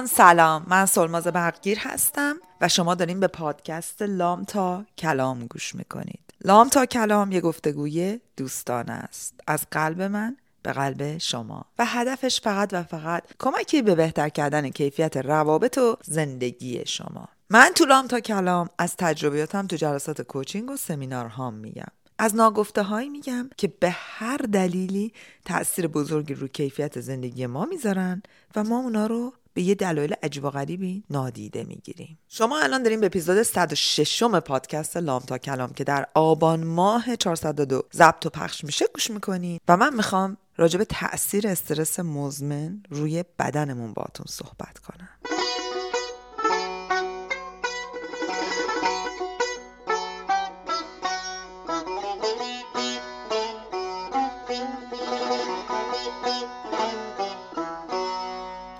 دوستان سلام. من سلماز برقگیر هستم و شما داریم به پادکست لام تا کلام گوش می‌کنید. لام تا کلام یه گفتگوی دوستانه است. از قلب من به قلب شما. و هدفش فقط و فقط کمکی به بهتر کردن کیفیت روابط و زندگی شما. من تو لام تا کلام از تجربیاتم تو جلسات کوچینگ و سمینارهام میگم. از ناگفته هایی میگم که به هر دلیلی تاثیر بزرگی رو کیفیت زندگی ما می‌ذارن و ما اونا رو به یه دلایل عجیب و غریبی نادیده می‌گیریم. شما الان داریم به اپیزود 106 پادکست لام تا کلام که در آبان ماه 402 ضبط و پخش میشه گوش می‌کنید و من می‌خوام راجع به تاثیر استرس مزمن روی بدنمون باتون صحبت کنم.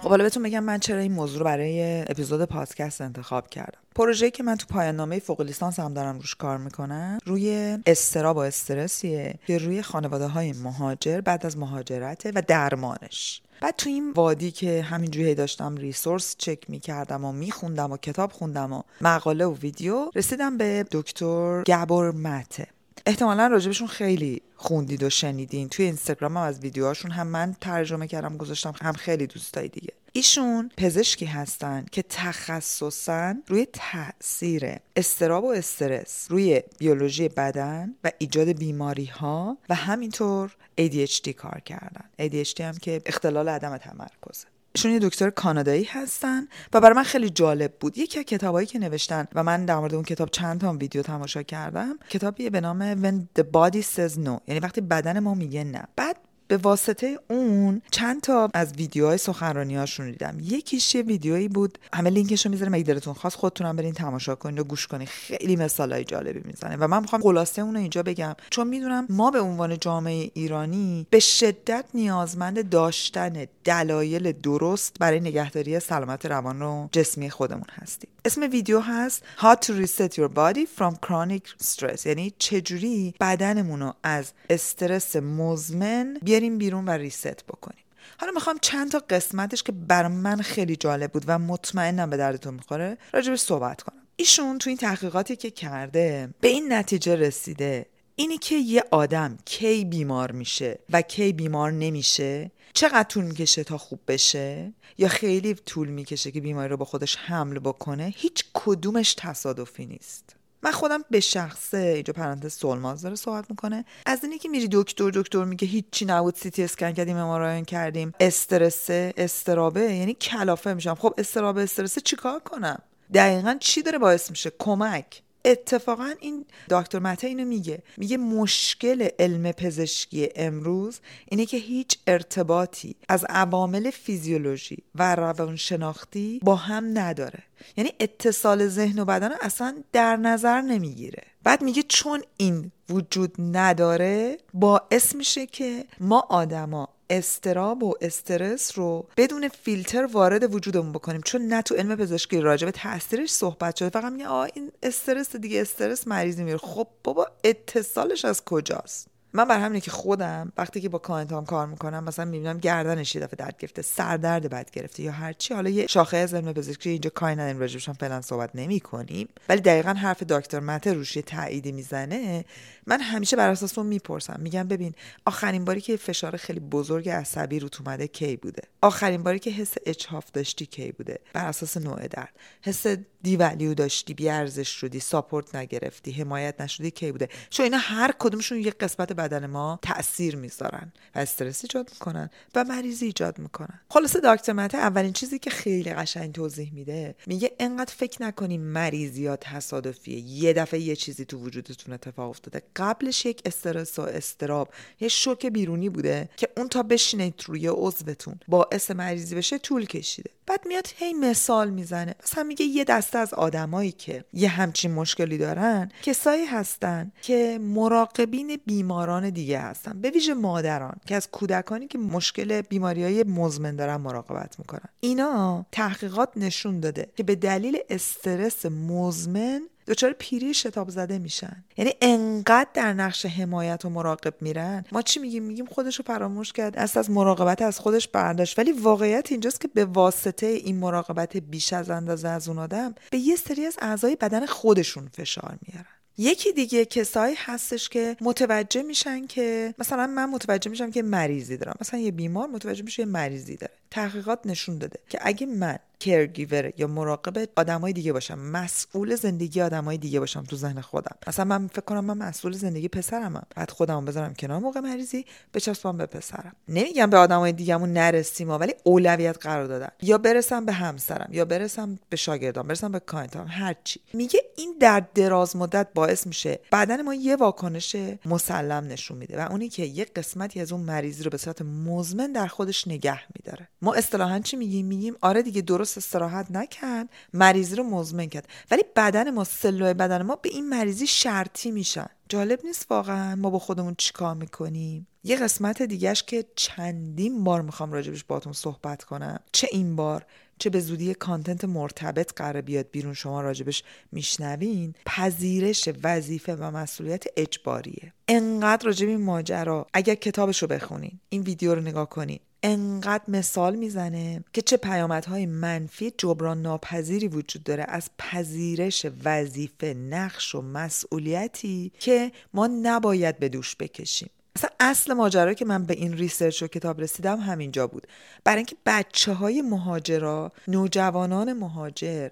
خب حالا بهتون بگم من چرا این موضوع رو برای اپیزود پادکست انتخاب کردم. پروژه‌ای که من تو پایان نامه فوق لیسانس هم دارم روش کار می‌کنم روی استراب و استرسیه که روی خانواده های مهاجر بعد از مهاجرت و درمانش. بعد تو این وادی که همینجوری داشتم ریسورس چک می‌کردم و میخوندم و کتاب خوندم و مقاله و ویدیو رسیدم به دکتر گبر مته. احتمالا راجبشون خیلی خوندید و شنیدین. توی اینستاگرام هم از ویدیوهاشون هم من ترجمه کردم گذاشتم هم خیلی دوستای دیگه. ایشون پزشکی هستن که تخصصا روی تاثیر استراب و استرس روی بیولوژی بدن و ایجاد بیماری ها و همینطور ADHD کار کردن. ADHD هم که اختلال عدم تمرکزه. ایشون یه دکتر کانادایی هستن و برای من خیلی جالب بود. یکی از کتابایی که نوشتن و من در مورد اون کتاب چند تا ویدیو تماشا کردم کتابی به نام When the Body Says No یعنی وقتی بدن ما میگه نه. بعد به واسطه اون چند تا از ویدیوهای سخنرانی هاشون دیدم. یکیش یه ویدیویی بود همه لینکش رو می‌ذارم اگه دلتون خواست خودتونم برین تماشا کنید و گوش کنید خیلی مثالای جالبی می‌زنه و من می‌خوام خلاصه اون رو اینجا بگم. چون می‌دونم ما به عنوان جامعه ایرانی به شدت نیازمند داشتن دلایل درست برای نگهداری سلامت روان و جسمی خودمون هستیم. اسم ویدیو هست How to reset your body from chronic stress. یعنی چجوری بدنمون رو از استرس مزمن بیاریم بیرون و ریست بکنیم. حالا می‌خوام چند تا قسمتش که بر من خیلی جالب بود و مطمئنم به دردتون می‌خوره راجبش صحبت کنم. ایشون تو این تحقیقاتی که کرده به این نتیجه رسیده اینی که یه آدم کی بیمار میشه و کی بیمار نمیشه؟ چقدر طول می‌کشه تا خوب بشه؟ یا خیلی طول می‌کشه که بیماری رو با خودش حمل بکنه؟ هیچ کدومش تصادفی نیست. من خودم به شخصه اینجا پرانتز سولماز داره صحبت می‌کنه از اینی که میری دکتر دکتر میگه هیچی نبود سی تی اسکن کردیم ام کردیم استرس استرابه یعنی کلافه میشم. خب استرابه استرس چیکار کنم؟ دقیقا چی داره باعث میشه؟ کمک. اتفاقا این دکتر مته اینو میگه. میگه مشکل علم پزشکی امروز اینه که هیچ ارتباطی از عوامل فیزیولوژی و روانشناختی با هم نداره. یعنی اتصال ذهن و بدن اصلا در نظر نمی‌گیره. بعد میگه چون این وجود نداره باعث میشه که ما آدما اضطراب و استرس رو بدون فیلتر وارد وجودمون بکنیم. چون نه تو علم پزشکی راجع به تاثیرش صحبت شده. فقط میگه آ این استرس دیگه استرس مریضی میره. خب بابا اتصالش از کجاست؟ من برا همینه که خودم وقتی که با client ام کار می‌کنم مثلا می‌بینم گردنش یه دفعه درد گرفته سردرد بد گرفته یا هر چی. حالا یه شاخه از علم پزشکی اینجا کاری نداریم راجبش فعلا صحبت نمی کنیم ولی دقیقا حرف دکتر مته روش یه تأییدی می‌زنه. من همیشه بر اساس اون می‌پرسم. میگم ببین آخرین باری که فشار خیلی بزرگ عصبی روت اومده کی بوده؟ آخرین باری که حس اچهاف داشتی کی بوده؟ بر اساس نوع درد. حس دیولیو داشتی بیارزش شدی ساپورت نگرفتی حمایت نشدی کی بوده؟ چون اینا هر کدومشون یه قسمت بدن ما تاثیر می‌ذارن و استرس ایجاد می‌کنن و مریضی ایجاد می‌کنن. خلاصه دکتر مته اولین چیزی که خیلی قشنگ توضیح میده میگه انقدر فکر نکنیم مریضی یا تصادفیه. یه دفعه یه چیزی تو وجودتون اتفاق افتاده. قبلش یک استرس و استراب یه شوک بیرونی بوده که اون تا بشینه روی عضوتون باعث مریضی بشه طول کشیده. بعد میاد هی مثال می‌زنه. مثلا میگه یه دسته از آدمایی که یه همچین مشکلی دارن کسایی هستن که مراقبین بیماران دیگه هستن. به ویژه مادران که از کودکانی که مشکل بیماری های مزمن دارن مراقبت می‌کنن. اینا تحقیقات نشون داده که به دلیل استرس مزمن دچار پیری شتاب زده میشن. یعنی انقدر در نقش حمایت و مراقب میرن. ما چی میگیم؟ میگیم خودش رو فراموش کرد از از مراقبت از خودش برداشت. ولی واقعیت اینجاست که به واسطه این مراقبت بیش از اندازه از اون آدم به یه سری از اعضای بدن خودشون فشار میارن. یکی دیگه کسایی هستش که متوجه میشن که مثلا من متوجه میشم که مریضی دارم. مثلا یه بیمار متوجه میشه یه مریضی داره. تحقیقات نشون داده که اگه من caregiver یا مراقب آدمای دیگه باشم مسئول زندگی آدمای دیگه باشم تو ذهن خودم. مثلا من فکر کنم من مسئول زندگی پسرمم. بعد خودمو بذارم کنار موقع مریضی بچسبم به پسرم. نمیگم به آدمای دیگهمون نرسیم ولی اولویت قرار دادن یا برسم به همسرم یا برسم به شاگردام برسم به client ام هر چی میگه این در دراز مدت باعث میشه بدن ما یه واکنش مسلم نشون میده و اونی که یه قسمتی از اون مریضی رو به صورت مزمن در خودش نگه میداره. ما اصطلاحا چی میگیم؟ میگیم آره دیگه درست استراحت نکرد مریضی رو مزمن کرد. ولی بدن ما سلول بدن ما به این مریضی شرطی میشن. جالب نیست واقعا ما با خودمون چیکار می‌کنیم؟ یه قسمت دیگهش که چندین بار می‌خوام راجبش باتون صحبت کنم. چه این بار؟ چه به زودی کانتنت مرتبط قرار بیاد بیرون شما راجبش میشنوین؟ پذیرش وظیفه و مسئولیت اجباریه. انقدر راجب این ماجرا اگر کتابش رو بخونین این ویدیو رو نگاه کنین. انقدر مثال می‌زنه که چه پیامدهای منفی جبران ناپذیری وجود داره از پذیرش وظیفه نقش و مسئولیتی که ما نباید به دوش بکشیم. اصلا اصل ماجرا که من به این ریسرچ و کتاب رسیدم همینجا بود. برای اینکه بچه های مهاجرا نوجوانان مهاجر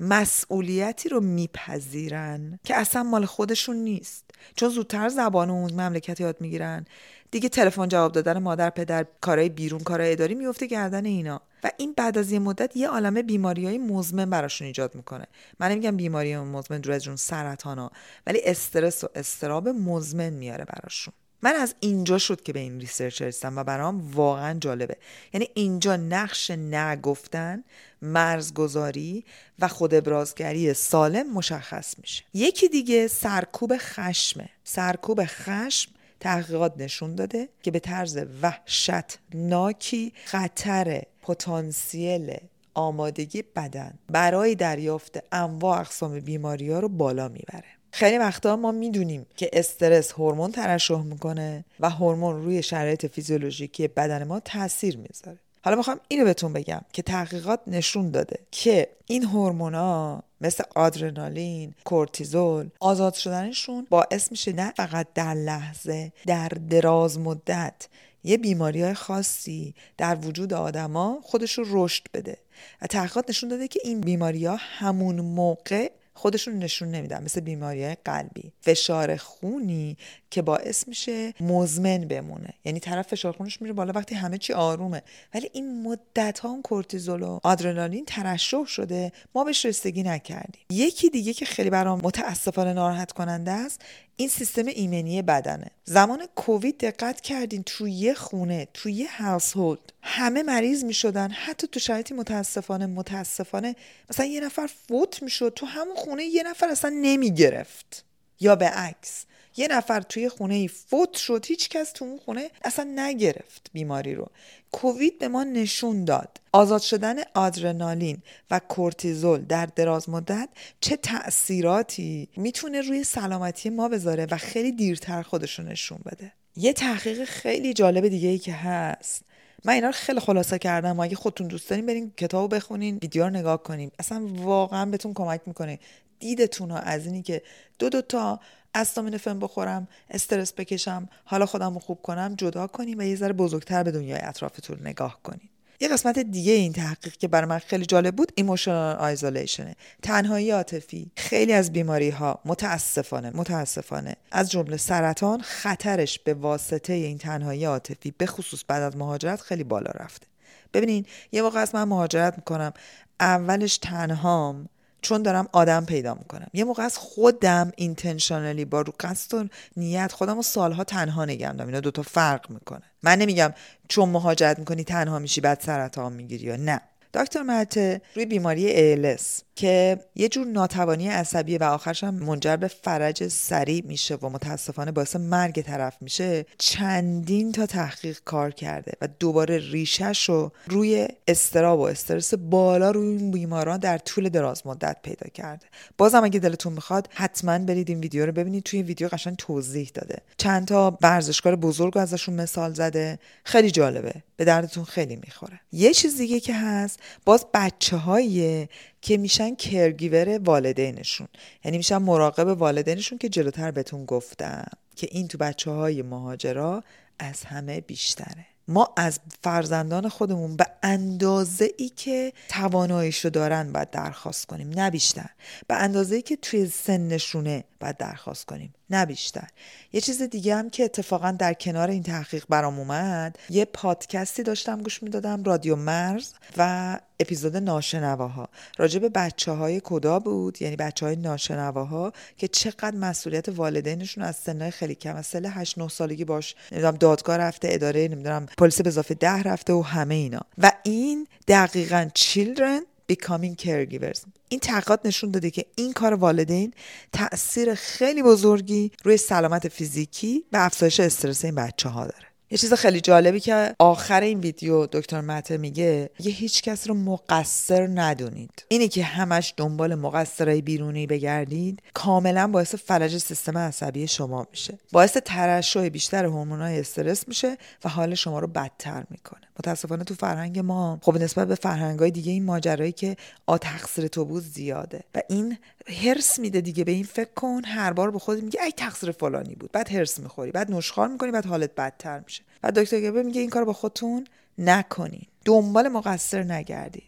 مسئولیتی رو میپذیرن که اصلا مال خودشون نیست. چون زودتر زبان اون مملکت یاد می‌گیرن. دیگه تلفن جواب دادن مادر پدر کارهای بیرون کارهای اداری میفته گردن اینا. و این بعد از یه مدت یه عالمه بیماری های مزمن براشون ایجاد می‌کنه. من نمیگم بیماری مزمن دور از جون سرطان ها ولی استرس و اضطراب مزمن میاره براشون. من از اینجا شد که به این research رسیدم و برام واقعا جالبه. یعنی اینجا نقش نگفتن مرزگذاری و خود ابرازگری سالم مشخص میشه. یکی دیگه سرکوب خشمه. سرکوب خشم تحقیقات نشون داده که به طرز وحشتناکی خطر پتانسیل آمادگی بدن برای دریافت انواع اقسام بیماری ها رو بالا می‌بره. خیلی وقتا ما می‌دونیم که استرس هورمون ترشح می‌کنه و هورمون روی شرایط فیزیولوژیکی بدن ما تاثیر می‌ذاره. حالا می‌خوام اینو بهتون بگم که تحقیقات نشون داده که این هورمونا مثل آدرنالین، کورتیزول آزاد شدنشون باعث میشه نه فقط در لحظه در دراز مدت یه بیماری های خاصی در وجود آدما خودش رو رشد بده. و تحقیقات نشون داده که این بیماری ها همون موقع خودشون نشون نمیدن مثل بیماری قلبی. فشار خونی که باعث میشه مزمن بمونه. یعنی طرف فشار خونش میره بالا وقتی همه چی آرومه. ولی این مدت ها اون کورتیزول و آدرنالین ترشح شده. ما بهش رسیدگی نکردیم. یکی دیگه که خیلی برام متاسفانه ناراحت کننده است این سیستم ایمنی بدنه. زمان کووید دقت کردین توی یه خونه توی یه هاوسهولد همه مریض می شدن حتی تو شرایطی متاسفانه متاسفانه مثلا یه نفر فوت می شد تو همون خونه یه نفر اصلا نمی گرفت یا به عکس. یه نفر توی خونه ای فوت شد هیچ کس تو اون خونه اصلا نگرفت بیماری رو. کووید به ما نشون داد. آزاد شدن آدرنالین و کورتیزول در دراز مدت چه تأثیراتی می‌تونه روی سلامتی ما بذاره و خیلی دیرتر خودشون نشون بده. یه تحقیق خیلی جالب دیگه ای که هست. من اینا رو خیلی خلاصه کردم و اگه خودتون دوست دارین برین کتاب بخونین ویدیو رو نگاه کنیم اصلا واقعا بهتون کمک می‌کنه. دیدتون از اینی که دو دو تا استامینوفن بخورم استرس بکشم حالا خودم رو خوب کنم جدا کنیم و یه ذره بزرگتر به دنیای اطرافتون نگاه کنیم یه قسمت دیگه این تحقیق که برای من خیلی جالب بود ایموشنال آیزولیشنه تنهایی عاطفی. خیلی از بیماری ها متاسفانه متاسفانه. از جمله سرطان خطرش به واسطه این تنهایی عاطفی به خصوص بعد از مهاجرت خیلی بالا رفته. ببینین یه موقع از من مهاجرت می‌کنم اولش تنهام. چون دارم آدم پیدا می‌کنم. یه موقع از خودم اینتنشنالی با رو قصد و نیت خودم رو سالها تنها نگم دارم. اینا دوتا فرق می‌کنه. من نمیگم چون مهاجرت می‌کنی تنها میشی بعد سرطان می‌گیری یا نه. دکتر مته روی بیماری ALS که یه جور ناتوانی عصبی و آخرش هم منجر به فرج سریع میشه و متاسفانه باعث مرگ طرف میشه چندین تا تحقیق کار کرده و دوباره ریشش رو روی استراب و استرس بالا روی این بیماران در طول دراز مدت پیدا کرده. بازم اگه دلتون می‌خواد حتما برید این ویدیو رو ببینید. توی ویدیو قشنگ توضیح داده. چند تا ورزشکار بزرگ ازشون مثال زده. خیلی جالبه. به دردتون خیلی می‌خوره. یه چیز دیگه که هست باز بچه که میشن کرگیور والدینشون. یعنی میشن مراقب والدینشون که جلوتر بهتون گفتم که این تو بچه های مهاجرا از همه بیشتره. ما از فرزندان خودمون به اندازه ای که تواناییش رو دارن باید درخواست کنیم نه بیشتر. به اندازه ای که توی سنشونه باید درخواست کنیم. نه بیشتر. یه چیز دیگه هم که اتفاقا در کنار این تحقیق برام اومد یه پادکستی داشتم گوش می‌دادم رادیو مرز و اپیزود ناشنواها. راجع به بچه های کدا بود یعنی بچه های ناشنواها که چقدر مسئولیت والدینشون از سنهای خیلی کم از سن 8 9 سالگی باش نمی‌دونم دادگاه رفته اداره نمی‌دونم پلیس به اضافه ده رفته و همه اینا. و این دقیقا children becoming caregivers. این تحقیقات نشون داده که این کار والدین تاثیر خیلی بزرگی روی سلامت فیزیکی و افزایش استرس این بچه ها داره. یه چیز خیلی جالبی که آخر این ویدیو دکتر مته میگه یه هیچ کس رو مقصر ندونید. اینی که همش دنبال مقصرهای بیرونی بگردید کاملا باعث فلج سیستم عصبی شما میشه. باعث ترشح بیشتر هورمونای استرس میشه و حال شما رو بدتر می‌کنه. متاسفانه تو فرهنگ ما خب نسبت به فرهنگای دیگه این ماجرایی که آ تقصیر تو بود زیاده. و این هرس میده دیگه. به این فکر کن هر بار به خودت میگه ای تقصیر فلانی بود. بعد هرس می‌خوری بعد نشخار می‌کنی بعد حالت بدتر میشه. و دکتر گبه میگه این کار با خودتون نکنین. دنبال مقصر نگردید.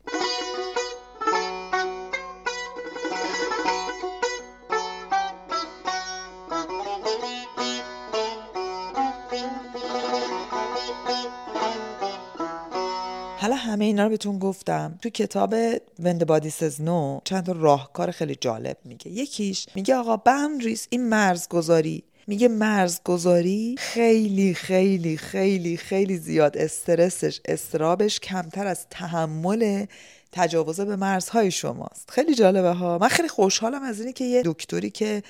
حالا همه اینا رو بهتون گفتم. تو کتاب وند بادی سز نو چند تا راهکار خیلی جالب میگه. یکیش میگه آقا باوندریز این مرزگذاری. میگه مرزگذاری خیلی خیلی خیلی خیلی زیاد استرسش استرابش کمتر از تحمل تجاوز به مرزهای شماست. خیلی جالبه ها. من خیلی خوشحالم از اینه که یه دکتری که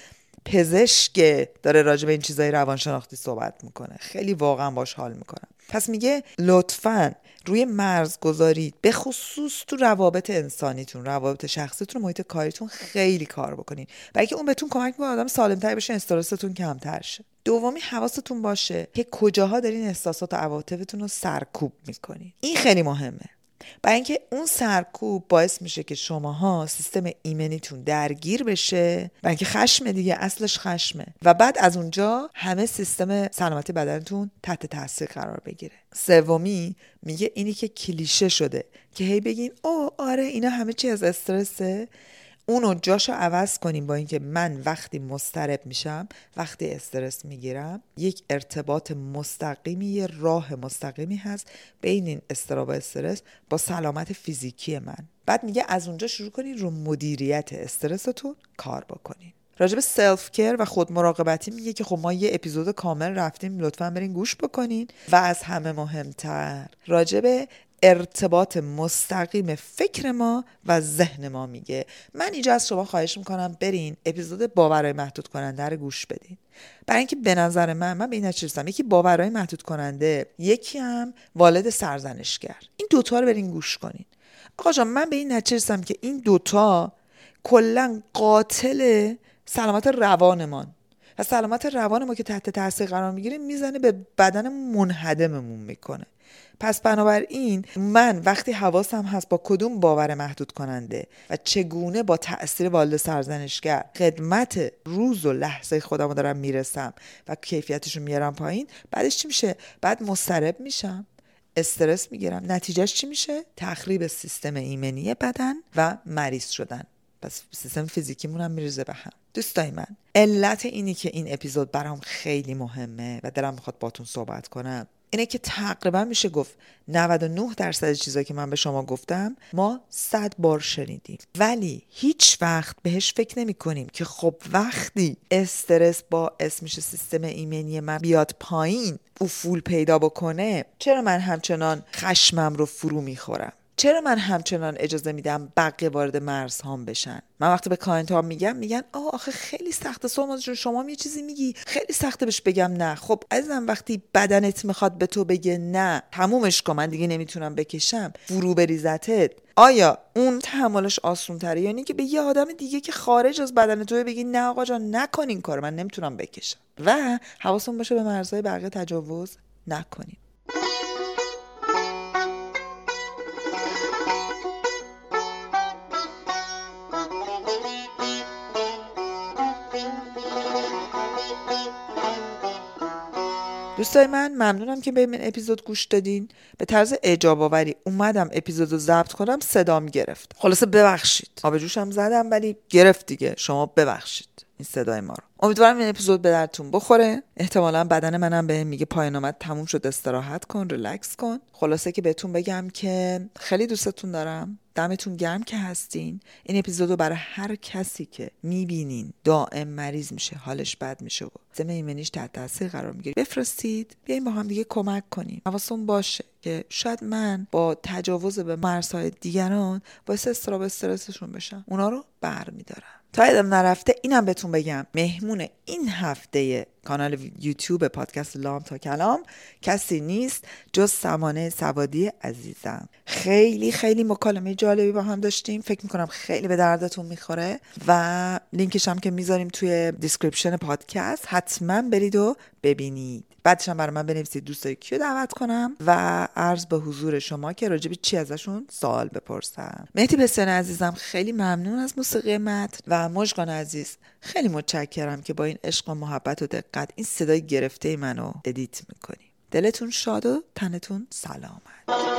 پزشک داره راجع به این چیزای روانشناختی صحبت می‌کنه. خیلی واقعا باش حال می‌کنم. پس میگه لطفا روی مرز گذارید به خصوص تو روابط انسانیتون روابط شخصیتون محیط کاریتون خیلی کار بکنین. بلکه اون بهتون کمک می‌کنه آدم سالمتر بشه استرستون کمتر شه. دومی حواستون باشه که کجاها دارین احساسات و عواطفتون رو سرکوب می‌کنین. این خیلی مهمه. برای اینکه اون سرکوب باعث میشه که شماها سیستم ایمنیتون درگیر بشه و اینکه خشم دیگه اصلش خشمه و بعد از اونجا همه سیستم سلامتی بدنتون تحت تاثیر قرار بگیره. سومی میگه اینی که کلیشه شده که هی بگین او آره اینا همه چی از استرسه. اونو جاشو عوض کنیم با اینکه من وقتی مسترب میشم وقتی استرس می‌گیرم یک ارتباط مستقیمی یه راه مستقیمی هست بین این استراب استرس با سلامت فیزیکی من. بعد میگه از اونجا شروع کنید رو مدیریت استرستون کار بکنید راجب سلف کر و خود مراقبتی میگه که خب ما یه اپیزود کامل رفتیم لطفا برین گوش بکنین. و از همه مهمتر راجب ارتباط مستقیم فکر ما و ذهن ما میگه. من اینجا از شما خواهش می‌کنم برین اپیزود باورهای محدود کننده رو گوش بدین. برای اینکه به نظر من من به این نچرسم یکی باورهای محدود کننده یکی هم والد سرزنشگر. این دوتا رو برین گوش کنین. آقا جان من به این نچرسم که این دوتا کلا قاتل سلامت روانمان و سلامت روان ما که تحت تاثیر قرار می‌گیره می‌زنه به بدن منهدممون می‌کنه. پس بنابراین من وقتی حواسم هست با کدوم باور محدود کننده و چگونه با تاثیر والد سرزنشگر خدمت روز و لحظه خودم دارم می‌رسم و کیفیتش رو میارم پایین بعدش چی میشه؟ بعد مسترب میشم استرس می‌گیرم. نتیجهش چی میشه؟ تخریب سیستم ایمنی بدن و مریض شدن. پس سیستم فیزیکیمون هم میریزه به هم. دوستای من علت اینی که این اپیزود برام خیلی مهمه و دلم می‌خواد باهاتون صحبت کنم. اینه که تقریبا میشه گفت 99 درصد چیزایی که من به شما گفتم ما صد بار شنیدیم. ولی هیچ وقت بهش فکر نمی کنیم که خب وقتی استرس باعث میشه سیستم ایمنی من بیاد پایین افول پیدا بکنه چرا من همچنان خشمم رو فرو می‌خورم؟ چرا من همچنان اجازه میدم بقیه وارد مرزهام بشن؟ من وقتی به client ها میگم میگن آه آخه خیلی سخته سوماز جون شما یه چیزی میگی. خیلی سخته بهش بگم نه. خب عزیزم وقتی بدنت می‌خواد به تو بگه نه تمومش کن من دیگه نمی‌تونم بکشم. فرو بریزتت. آیا اون تحملش آسون تره یعنی که به یه آدم دیگه که خارج از بدن تو بگی نه آقا جان نکن این کار من نمی‌تونم بکشم. و حواستون باشه به مرزهای بقیه تجاوز نکنیم دوستای من ممنونم که به این اپیزود گوش دادین. به طرز اعجاب آوری اومدم اپیزود رو ضبط کنم صدام گرفت. خلاصه ببخشید. آب جوشم زدم ولی گرفت دیگه. شما ببخشید. این صدای ما رو. امیدوارم این اپیزود به دردتون بخوره. احتمالا بدن منم به میگه پایان آمد تموم شد استراحت کن ریلکس کن. خلاصه که بهتون بگم که خیلی دوستتون دارم. دمتون گرم که هستین. این اپیزودو برای هر کسی که می‌بینین دائم مریض میشه حالش بد میشه و سیستم ایمنیش تحت تاثیر قرار می‌گیره. بفرستید بیاین با هم دیگه کمک کنیم. حواستون باشه که شاید من با تجاوز به مرزهای دیگران باعث اضطراب استرسشون بشم. اونا رو بر میدارم. تا یادم نرفته اینم بهتون بگم. مهمون این هفته کانال یوتیوب پادکست لام تا کلام کسی نیست جز سمانه سوادی عزیزم. خیلی خیلی مکالمه جالبی با هم داشتیم. فکر می‌کنم خیلی به دردتون می‌خوره و لینکش هم که می‌ذاریم توی description پادکست. حتما برید و ببینید. بعدش هم برای من بنویسید دوست دارین کیو دعوت کنم و عرض به حضور شما که راجب چی ازشون سوال بپرسم. مهدی بسیان عزیزم خیلی ممنون از موسیقی متن و مژگان عزیز خیلی متشکرم که با این عشق و محبت و دقت این صدای گرفته منو ادیت می‌کنی. دلتون شاد و تنتون سلامت.